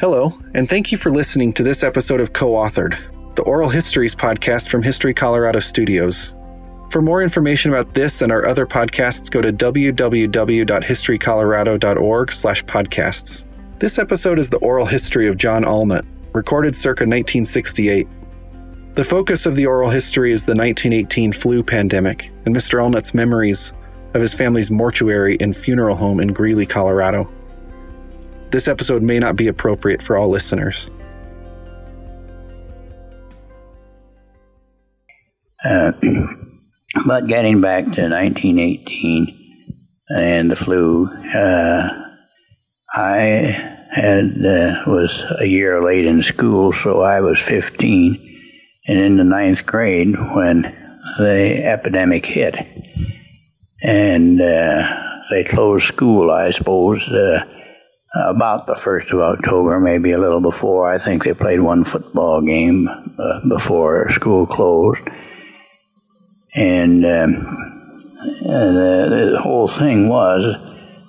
Hello, and thank you for listening to this episode of Co authored, the Oral Histories podcast from History Colorado Studios. For more information about this and our other podcasts, go to www.historycolorado.org slash podcasts. This episode is the oral history of John Allnutt, recorded circa 1968. The focus of the oral history is the 1918 flu pandemic and Mr. Allnutt's memories of his family's mortuary and funeral home in Greeley, Colorado. This episode may not be appropriate for all listeners. Uh, but getting back to 1918 and the flu, uh, I had uh, was a year late in school, so I was 15 and in the ninth grade when the epidemic hit, and uh, they closed school. I suppose uh, about the first of October, maybe a little before. I think they played one football game uh, before school closed, and um, the, the whole thing was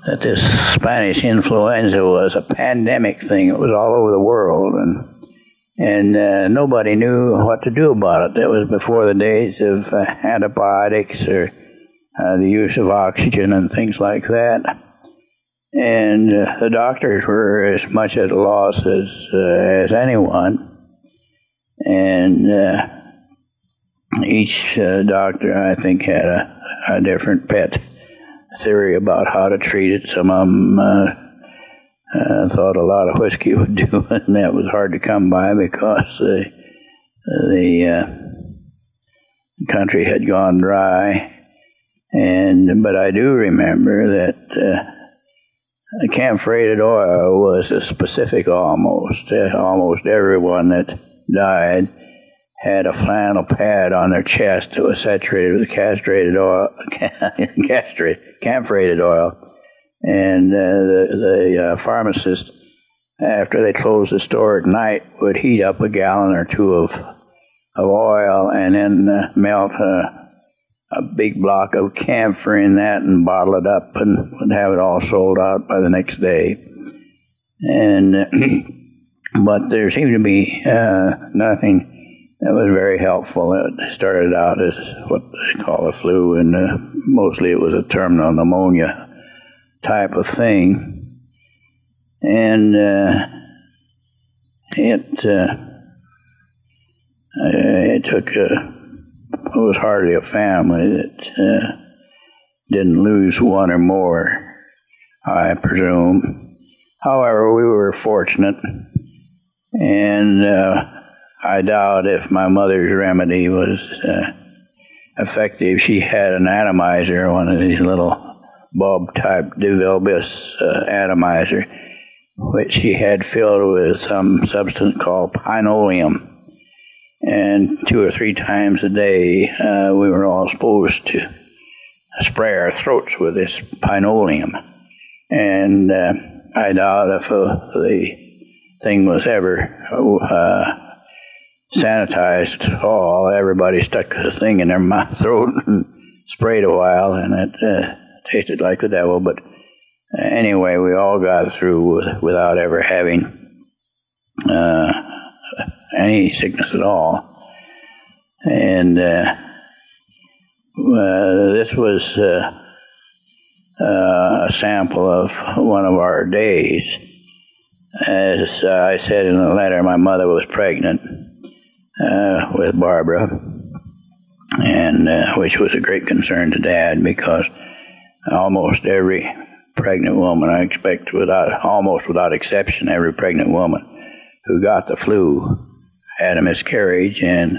that this Spanish influenza was a pandemic thing. It was all over the world, and and uh, nobody knew what to do about it. That was before the days of uh, antibiotics or uh, the use of oxygen and things like that and uh, the doctors were as much at a loss as uh, as anyone, and uh, each uh, doctor I think had a, a, different pet theory about how to treat it. Some of them uh, uh, thought a lot of whiskey would do it, and that was hard to come by because the the country had gone dry. And but I do remember that camphorated oil was a specific almost. Uh, almost everyone that died had a flannel pad on their chest that was saturated with castrated oil, castrated, camphorated oil. And uh, the, the uh, pharmacist, after they closed the store at night, would heat up a gallon or two of, of oil and then uh, melt a a big block of camphor in that and bottle it up and would have it all sold out by the next day. And but there seemed to be uh, nothing that was very helpful. It started out as what they call a flu, and uh, mostly it was a terminal pneumonia type of thing. And uh, it uh, it took a it was hardly a family that uh, didn't lose one or more, I presume. However, we were fortunate, and uh, I doubt if my mother's remedy was uh, effective. She had an atomizer, one of these little bulb type DeVilbiss uh, atomizer, which she had filled with some substance called pineoleum and two or three times a day uh, we were all supposed to spray our throats with this pineoleum. And uh, I doubt if uh, the thing was ever uh, sanitized at all. Everybody stuck the thing in their mouth, throat and sprayed a while, and it uh, tasted like the devil. But anyway, we all got through with, without ever having uh, any sickness at all. And uh, uh, this was uh, uh, a sample of one of our days. As I said in the letter, my mother was pregnant uh, with Barbara, and which was a great concern to Dad because almost every pregnant woman, I expect, without almost without exception, every pregnant woman who got the flu had a miscarriage, and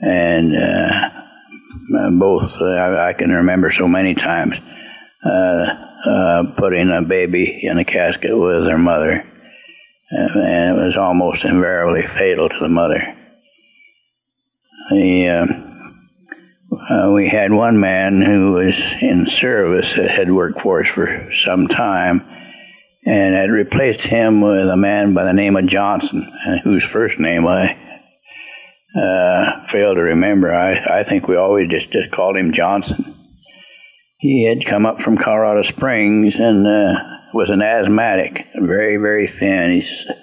and uh, both uh, I, can remember so many times uh, uh, putting a baby in a casket with their mother, and it was almost invariably fatal to the mother. The uh, we had one man who was in service that had worked for us for some time and had replaced him with a man by the name of Johnson, whose first name I uh, fail to remember. I, I think we always just, just called him Johnson. He had come up from Colorado Springs and uh, was an asthmatic, very, very thin. His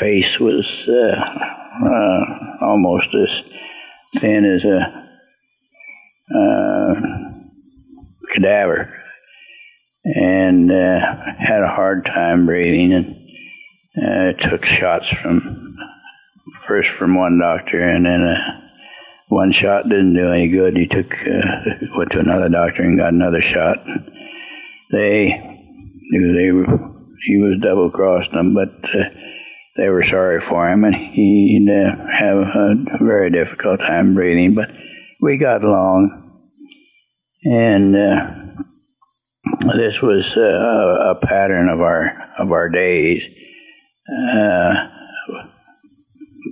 face was uh, uh, almost as thin as a uh, cadaver, and uh, had a hard time breathing, and uh, took shots from first from one doctor, and then uh, one shot didn't do any good. He took went to another doctor and got another shot. They knew they were he was double crossed them, but they were sorry for him, and he'd uh, have a very difficult time breathing. But we got along, and uh, this was uh, a pattern of our of our days. Uh,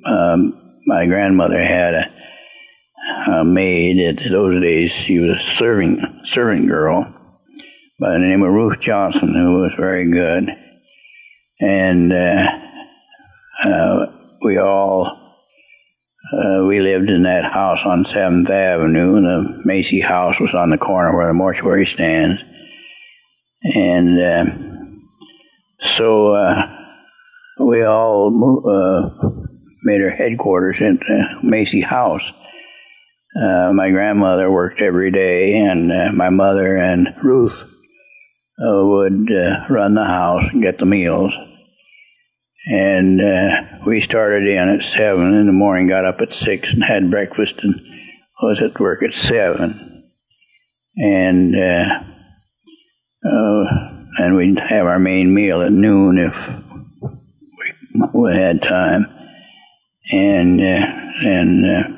um, my grandmother had a, a maid. At those days, she was a serving servant girl by the name of Ruth Johnson, who was very good, and uh, uh, we all uh, we lived in that house on Seventh Avenue. The Macy house was on the corner where the mortuary stands, and uh, so uh, we all uh, made our headquarters in Macy House. Uh, my grandmother worked every day, and uh, my mother and Ruth would run the house and get the meals and uh, we started in at seven in the morning, got up at six and had breakfast, and was at work at seven. And uh, and we'd have our main meal at noon if we, had time, and uh, and uh,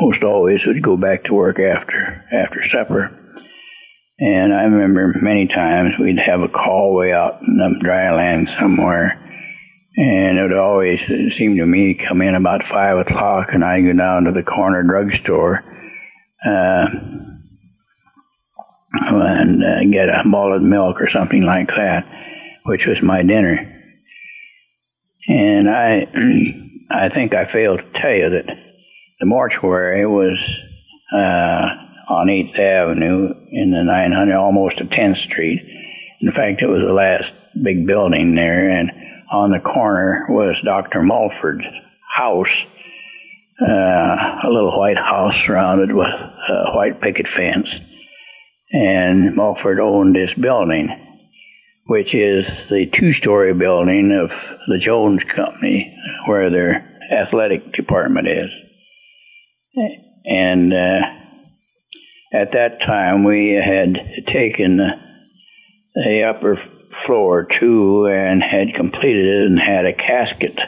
most always would go back to work after after supper. And I remember many times we'd have a call way out in the dry land somewhere and it would always seem to me come in about five o'clock, and I'd go down to the corner drugstore uh, and uh, get a bowl of milk or something like that, which was my dinner. And I, I think I failed to tell you that the mortuary was uh, on 8th Avenue in the 900, almost to 10th Street. In fact, it was the last big building there, and on the corner was Dr. Mulford's house, uh, a little white house surrounded with a white picket fence. And Mulford owned this building, which is the two story building of the Jones Company, where their athletic department is. And uh, at that time, we had taken the upper floor too and had completed it and had a casket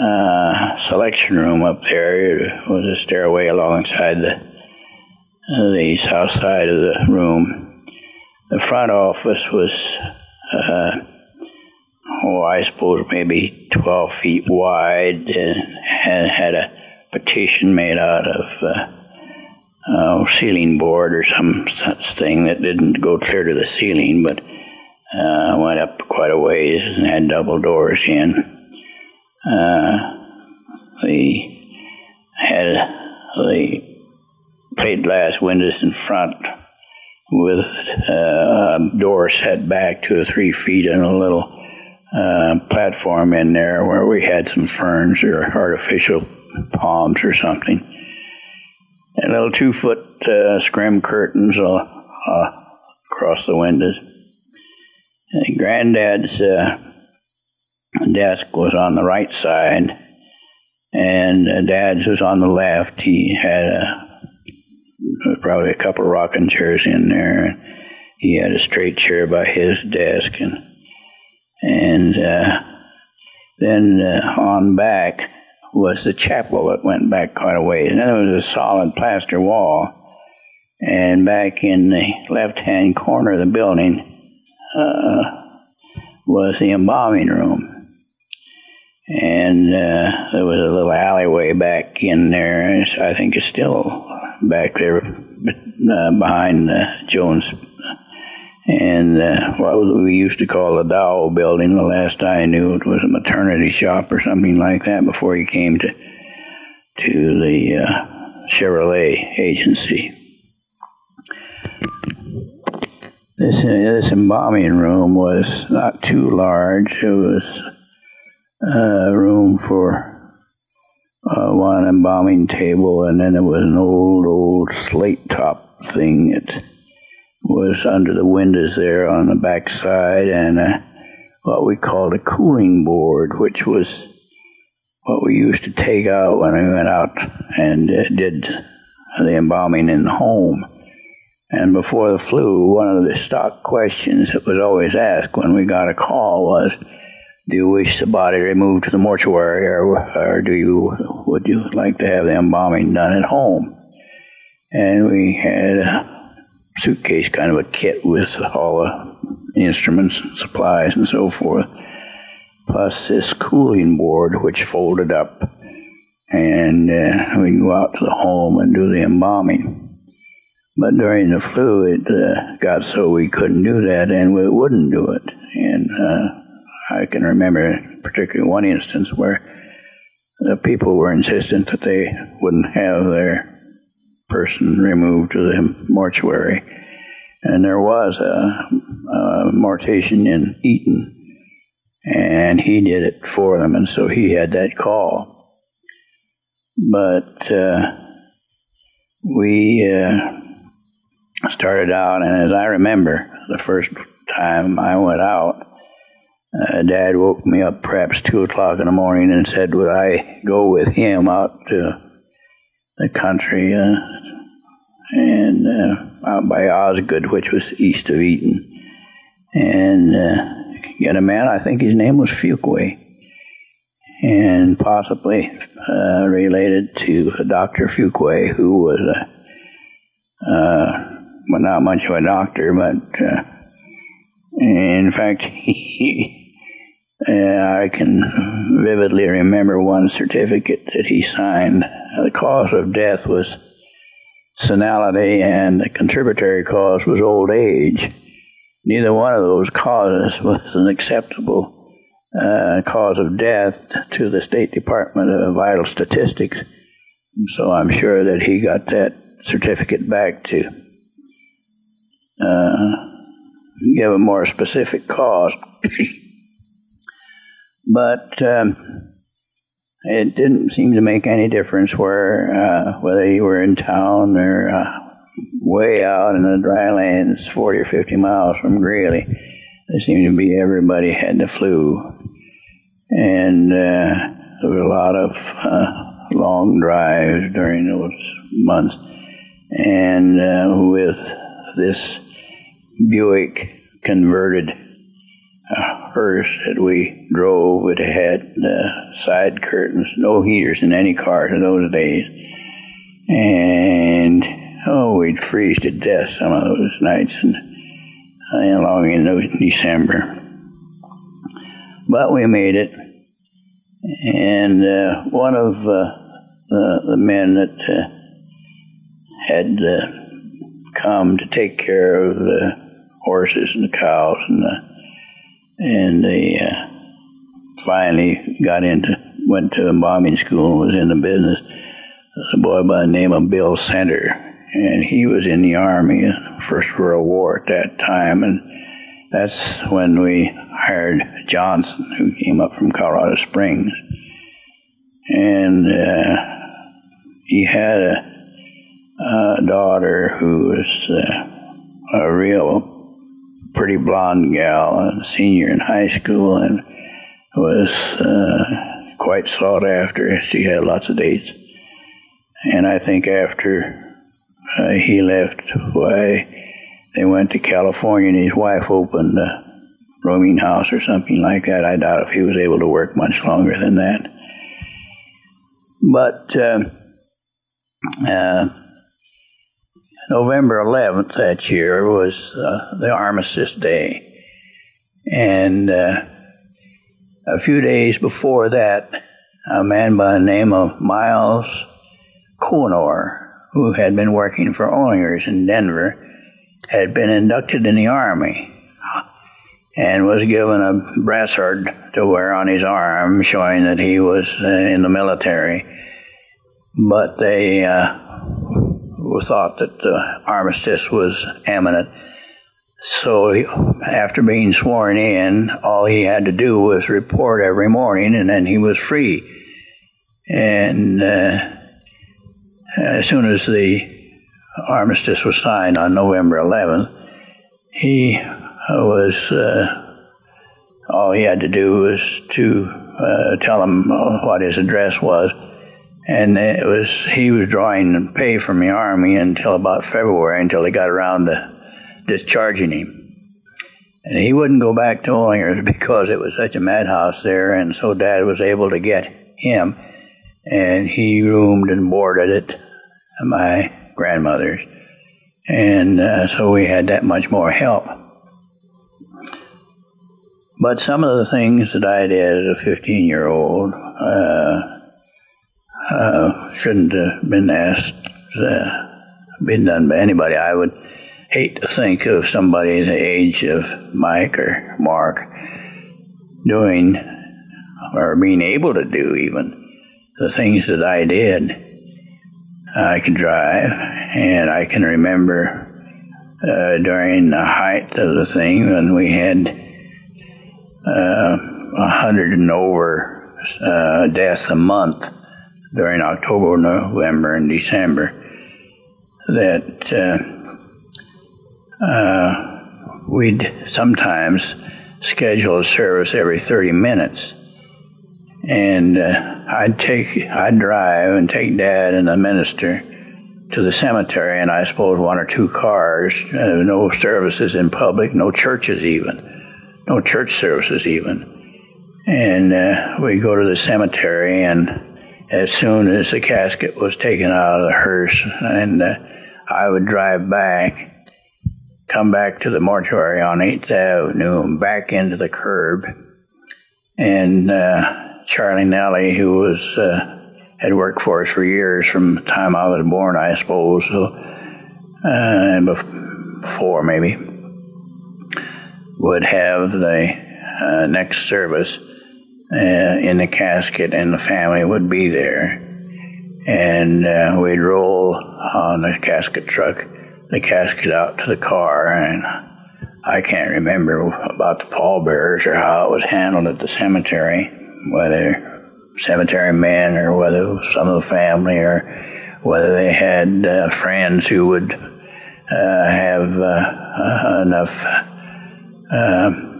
uh, selection room up there. It was a stairway alongside the the south side of the room. The front office was, uh, oh, I suppose maybe 12 feet wide and had a partition made out of uh, uh, ceiling board or some such thing that didn't go clear to the ceiling, but uh, went up quite a ways and had double doors in. Uh, the had the plate glass windows in front with uh, a door set back two or three feet and a little uh, platform in there where we had some ferns or artificial palms or something. And little two foot uh, scrim curtains uh, across the windows. Granddad's uh, desk was on the right side, and uh, Dad's was on the left. He had a probably a couple of rocking chairs in there. He had a straight chair by his desk, and and uh, then uh, on back was the chapel that went back quite a ways. And then there was a solid plaster wall, and back in the left-hand corner of the building uh, was the embalming room. And uh, there was a little alleyway back in there. I think it's still back there uh, behind uh, Jones. And uh, what we used to call the Dow building, the last I knew, it was a maternity shop or something like that before he came to to the uh, Chevrolet agency. This, this embalming room was not too large. It was uh, room for uh, one embalming table, and then there was an old, old slate top thing that was under the windows there on the back side, and uh, what we called a cooling board, which was what we used to take out when we went out and uh, did the embalming in the home. And before the flu, one of the stock questions that was always asked when we got a call was, "Do you wish the body removed to the mortuary, or, or do you would you like to have the embalming done at home?" And we had a suitcase, kind of a kit with all the instruments, and supplies, and so forth, plus this cooling board which folded up, and uh, we go out to the home and do the embalming. But during the flu, it uh, got so we couldn't do that, and we wouldn't do it. And uh, I can remember particularly one instance where the people were insistent that they wouldn't have their person removed to the mortuary. And there was a, a mortician in Eaton, and he did it for them, and so he had that call. But uh, we uh, started out, and as I remember, the first time I went out, uh, Dad woke me up perhaps two o'clock in the morning and said, "Would I go with him out to the country uh, and uh, out by Osgood, which was east of Eaton, and uh, get a man? I think his name was Fuquay." And possibly uh, related to Dr. Fuquay, who was a uh, well, not much of a doctor, but uh, in fact, he, I can vividly remember one certificate that he signed. The cause of death was senility, and the contributory cause was old age. Neither one of those causes was an acceptable uh, cause of death to the State Department of Vital Statistics. So I'm sure that he got that certificate back to uh, give a more specific cause. but um, it didn't seem to make any difference where uh, whether you were in town or uh, way out in the dry lands, 40 or 50 miles from Greeley. There seemed to be everybody had the flu, and uh, there were a lot of uh, long drives during those months, and uh, with this Buick converted uh, hearse that we drove. It had uh, side curtains, no heaters in any car in those days. And, oh, we'd freeze to death some of those nights and uh, along in December. But we made it. And uh, one of uh, the, the men that uh, had uh, come to take care of the horses and the cows and the and they uh, finally got into went to an embalming school and was in the business. There's a boy by the name of Bill Center, and he was in the army, First World War at that time, and that's when we hired Johnson, who came up from Colorado Springs, and uh, he had a, a daughter who was uh, a real pretty blonde gal, a senior in high school, and was uh, quite sought after. She had lots of dates. And I think after uh, he left, why they went to California, and his wife opened a rooming house or something like that. I doubt if he was able to work much longer than that. But uh, uh, November 11th that year was uh, the Armistice Day. And uh, a few days before that, a man by the name of Miles Kohinoor, who had been working for Olinger's in Denver, had been inducted in the Army and was given a brassard to wear on his arm, showing that he was uh, in the military. But they uh, thought that the armistice was imminent. So he, after being sworn in, all he had to do was report every morning, and then he was free. And uh, as soon as the armistice was signed on November 11th, he was uh, all he had to do was to uh, tell him what his address was, and it was he was drawing pay from the army until about February until they got around to discharging him. And he wouldn't go back to Olinger's because it was such a madhouse there, and so Dad was able to get him, and he roomed and boarded at my grandmother's, and uh, so we had that much more help. But some of the things that I did as a 15 year old uh, uh, shouldn't have been asked, uh, been done by anybody. I would hate to think of somebody the age of Mike or Mark doing or being able to do even the things that I did. I could drive, and I can remember uh, during the height of the thing when we had uh, a uh, hundred and over uh, deaths a month during October, November, and December. That uh, uh, we'd sometimes schedule a service every 30 minutes. And uh, I'd take, I'd drive and take Dad and the minister to the cemetery, and I suppose one or two cars. Uh, no services in public, no churches even, no church services even. And uh, we go to the cemetery, and as soon as the casket was taken out of the hearse, and uh, I would drive back come back to the mortuary on 8th Avenue and back into the curb. And uh, Charlie Nellie, who was uh, had worked for us for years from the time I was born, I suppose, so, uh, before maybe, would have the uh, next service uh, in the casket, and the family would be there. And uh, we'd roll on the casket truck the casket out to the car, and I can't remember about the pallbearers or how it was handled at the cemetery, whether cemetery men or whether some of the family or whether they had uh, friends who would uh, have uh, enough um,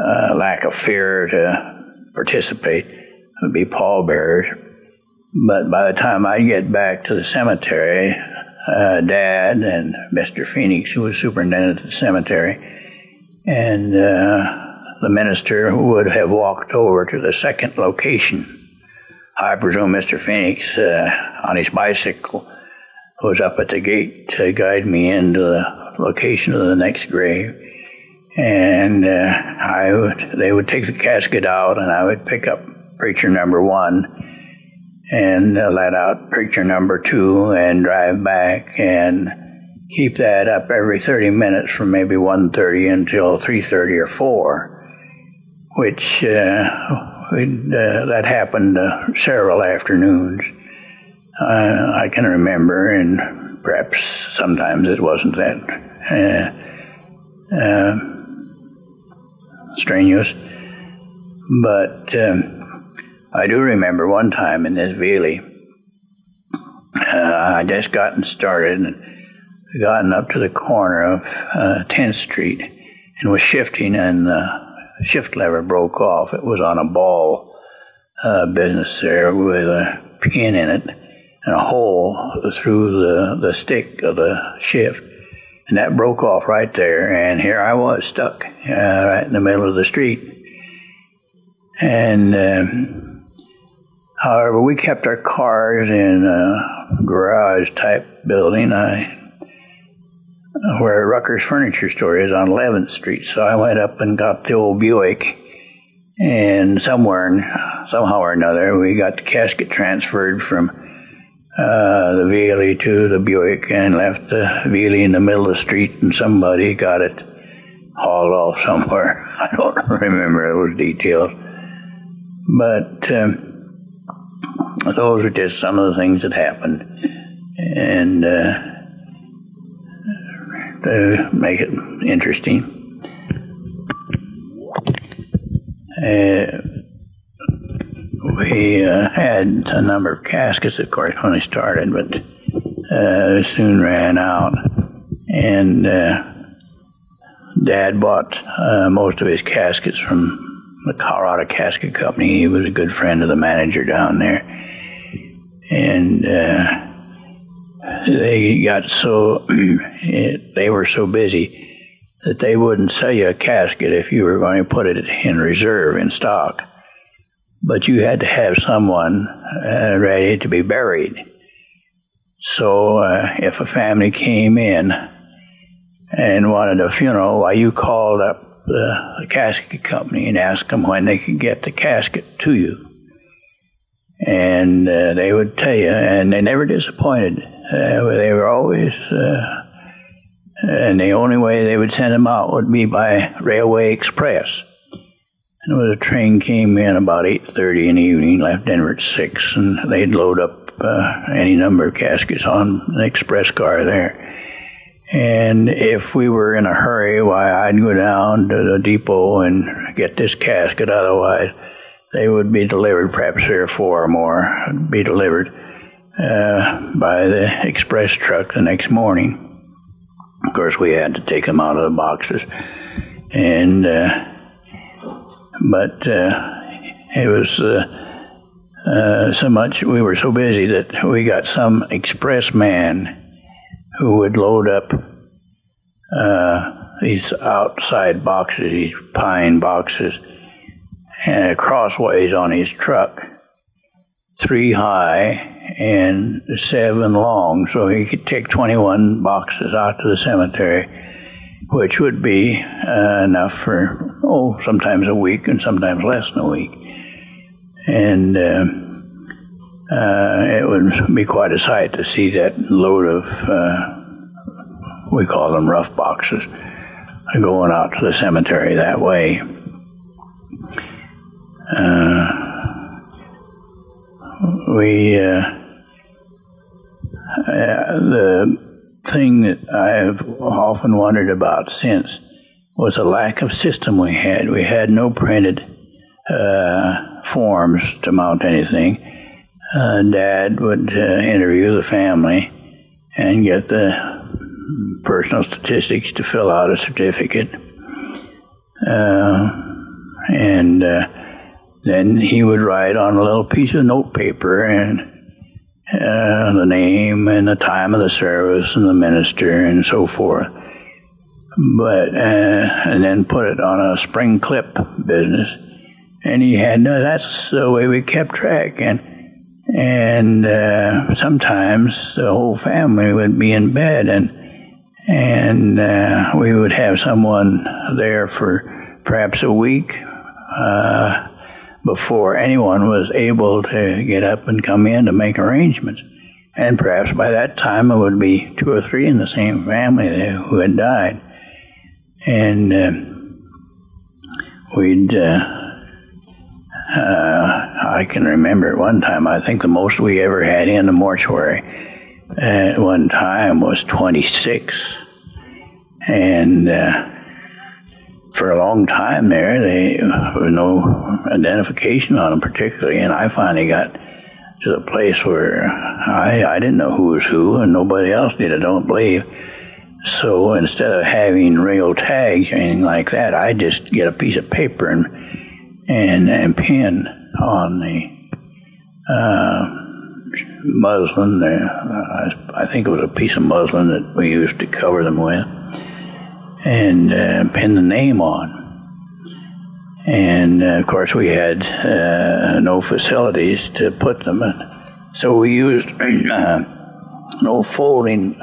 uh, lack of fear to participate. Would be pallbearers. But by the time I get back to the cemetery, uh, Dad and Mr. Phoenix, who was superintendent of the cemetery, and uh, the minister would have walked over to the second location. I presume Mr. Phoenix, uh, on his bicycle, was up at the gate to guide me into the location of the next grave. And uh, I would, they would take the casket out, and I would pick up preacher number one and uh, let out preacher number two and drive back and keep that up every 30 minutes from maybe 1.30 until 3.30 or 4, which uh, uh, that happened uh, several afternoons. I can remember, and perhaps sometimes it wasn't that uh, uh, strenuous, but um, I do remember one time in this Velie, uh, I just gotten started and gotten up to the corner of uh, 10th Street and was shifting, and the shift lever broke off. It was on a ball uh, business there with a pin in it and a hole through the, the stick of the shift. And that broke off right there, and here I was stuck uh, right in the middle of the street. And um, However, we kept our cars in a garage type building I, where Rucker's Furniture Store is on 11th Street. So I went up and got the old Buick, and somewhere, somehow or another, we got the casket transferred from uh, the Velie to the Buick and left the Velie in the middle of the street, and somebody got it hauled off somewhere. I don't remember those details. But. Um, those are just some of the things that happened. And uh, to make it interesting. Uh, we uh, had a number of caskets, of course, when he started, but uh, soon ran out. And uh, Dad bought uh, most of his caskets from the Colorado Casket Company. He was a good friend of the manager down there. And uh, they got so, they were so busy that they wouldn't sell you a casket if you were going to put it in reserve in stock. But you had to have someone uh, ready to be buried. So uh, if a family came in and wanted a funeral, why you called up the, the casket company and asked them when they could get the casket to you. And uh, they would tell you, and they never disappointed. Uh, they were always uh, and the only way they would send them out would be by railway express. And when the train came in about 8.30 in the evening, left Denver at 6, and they'd load up uh, any number of caskets on the express car there. And if we were in a hurry, why, I'd go down to the depot and get this casket. Otherwise, they would be delivered, perhaps three or four or more, be delivered uh, by the express truck the next morning. Of course, we had to take them out of the boxes, and uh, but uh, it was uh, uh, so much. We were so busy that we got some express man who would load up these outside boxes, these pine boxes, and crossways on his truck, three high and seven long, so he could take 21 boxes out to the cemetery, which would be uh, enough for, oh, sometimes a week and sometimes less than a week. And uh, uh, it would be quite a sight to see that load of, uh, we call them rough boxes, going out to the cemetery that way. Uh, we uh, uh, the thing that I've often wondered about since was a lack of system we had. We had no printed uh, forms to mount anything. Uh, Dad would uh, interview the family and get the personal statistics to fill out a certificate. Uh, and uh, then he would write on a little piece of notepaper and uh, the name and the time of the service and the minister and so forth. But uh, and then put it on a spring clip business, and he had no. That's the way we kept track, and and uh, sometimes the whole family would be in bed, and and uh, we would have someone there for perhaps a week. Uh, before anyone was able to get up and come in to make arrangements. And perhaps by that time it would be two or three in the same family who had died. And uh, we'd, uh, uh, I can remember at one time, I think the most we ever had in the mortuary at one time was 26. And uh, for a long time there, they there was no identification on them particularly, and I finally got to the place where I I didn't know who was who, and nobody else did. I don't believe. So instead of having real tags or anything like that, I just get a piece of paper and and, and pin on the uh, muslin. Uh, I think it was a piece of muslin that we used to cover them with and uh, pin the name on. And uh, of course, we had uh, no facilities to put them in. So we used uh, old folding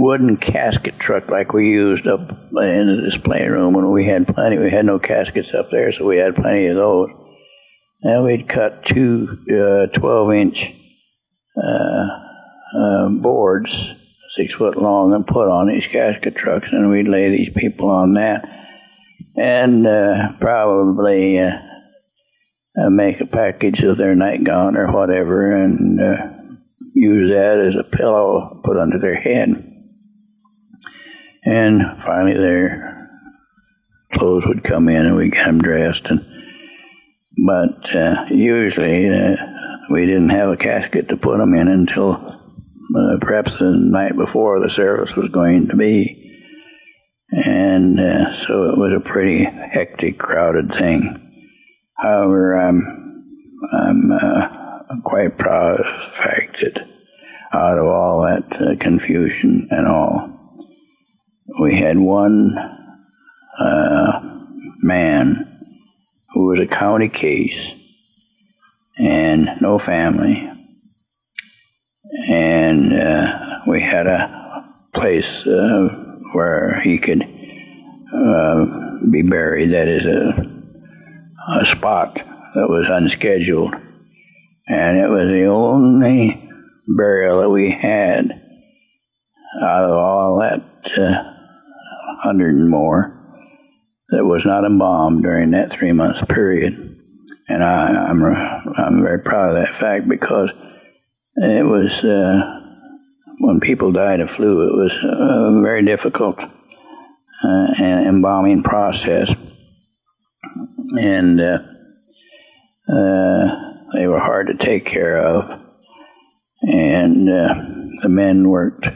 wooden casket truck like we used up in the display room when we had plenty. We had no caskets up there, so we had plenty of those. And we'd cut two uh, 12 inch boards six foot long and put on these casket trucks, and we'd lay these people on that, and uh, probably uh, uh, make a package of their nightgown or whatever, and uh, use that as a pillow put under their head. And finally, their clothes would come in, and we'd get them dressed. And but uh, usually, uh, we didn't have a casket to put them in until uh, perhaps the night before the service was going to be. And uh, so it was a pretty hectic, crowded thing. However, I'm, I'm uh, quite proud of the fact that out of all that uh, confusion and all, we had one uh, man who was a county case and no family. And uh, we had a place uh, where he could uh, be buried. That is a, a spot that was unscheduled. And it was the only burial that we had out of all that uh, hundred and more that was not embalmed during that three months period and I, am I'm, I'm very proud of that fact because it was uh, when people died of flu, it was a very difficult uh, embalming process, and uh, uh, they were hard to take care of, and uh, the men worked.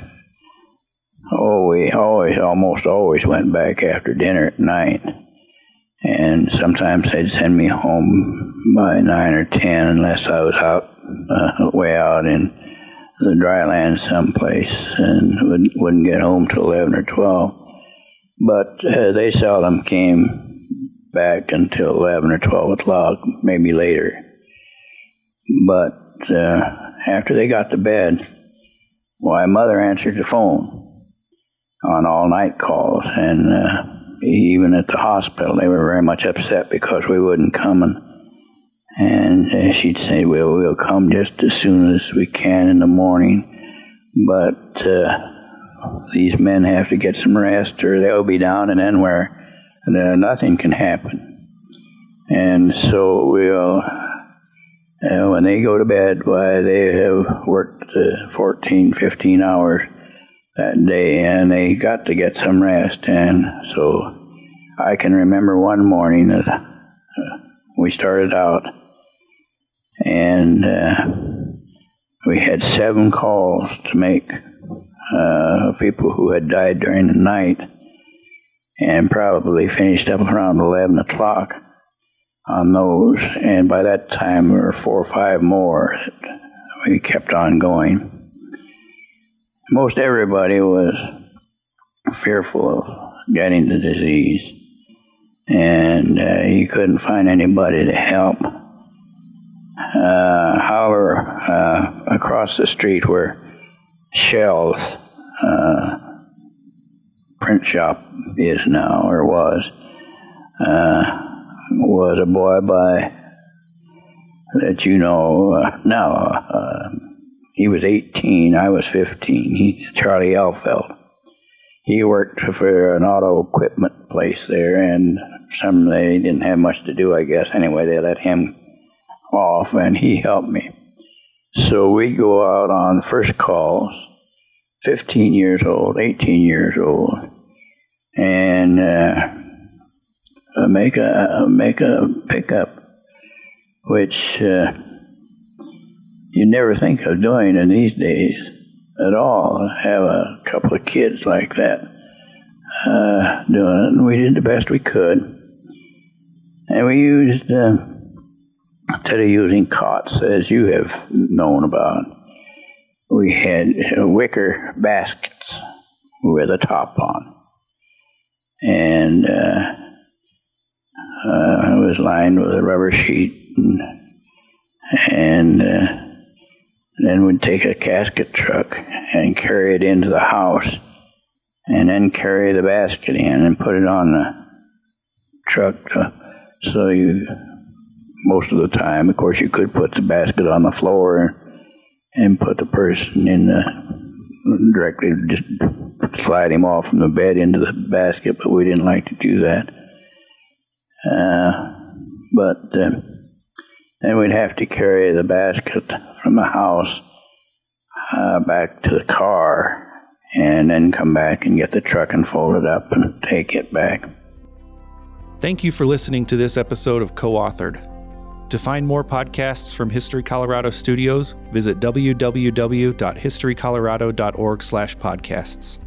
Oh, we always, almost always went back after dinner at night and sometimes they'd send me home by nine or ten unless I was out uh, way out in the dry land someplace and would, wouldn't get home till eleven or twelve. But uh, they seldom came back until eleven or twelve o'clock, maybe later. But uh, after they got to bed, why, mother answered the phone on all night calls and. Uh, even at the hospital, they were very much upset because we wouldn't come. And, and uh, she'd say, well, we'll come just as soon as we can in the morning. But uh, these men have to get some rest or they'll be down and then where uh, nothing can happen. And so we'll, uh, when they go to bed, why, they have worked uh, 14, 15 hours that day, and they got to get some rest. And so I can remember one morning that uh, we started out, and uh, we had seven calls to make uh, people who had died during the night, and probably finished up around 11 o'clock on those. And by that time, there were four or five more we kept on going most everybody was fearful of getting the disease, and uh, you couldn't find anybody to help. Uh, however, uh, across the street where Shell's uh, print shop is now, or was, uh, was a boy by that you know uh, now he was 18, I was 15. He, Charlie Elfeld. He worked for an auto equipment place there, and some they didn't have much to do, I guess. Anyway, they let him off, and he helped me. So we go out on first calls, 15 years old, 18 years old, and uh, make a make a pickup, which. Uh, you never think of doing in these days at all. Have a couple of kids like that uh, doing it, and we did the best we could. And we used, uh, instead of using cots, as you have known about, we had wicker baskets with a top on. And uh, uh, it was lined with a rubber sheet and, and uh, then we'd take a casket truck and carry it into the house, and then carry the basket in and put it on the truck. To, so you, most of the time, of course, you could put the basket on the floor and, and put the person in the directly just slide him off from the bed into the basket, but we didn't like to do that. Uh, but uh, then we'd have to carry the basket from the house uh, back to the car and then come back and get the truck and fold it up and take it back. Thank you for listening to this episode of Co authored. To find more podcasts from History Colorado Studios, visit www.historycolorado.org/podcasts.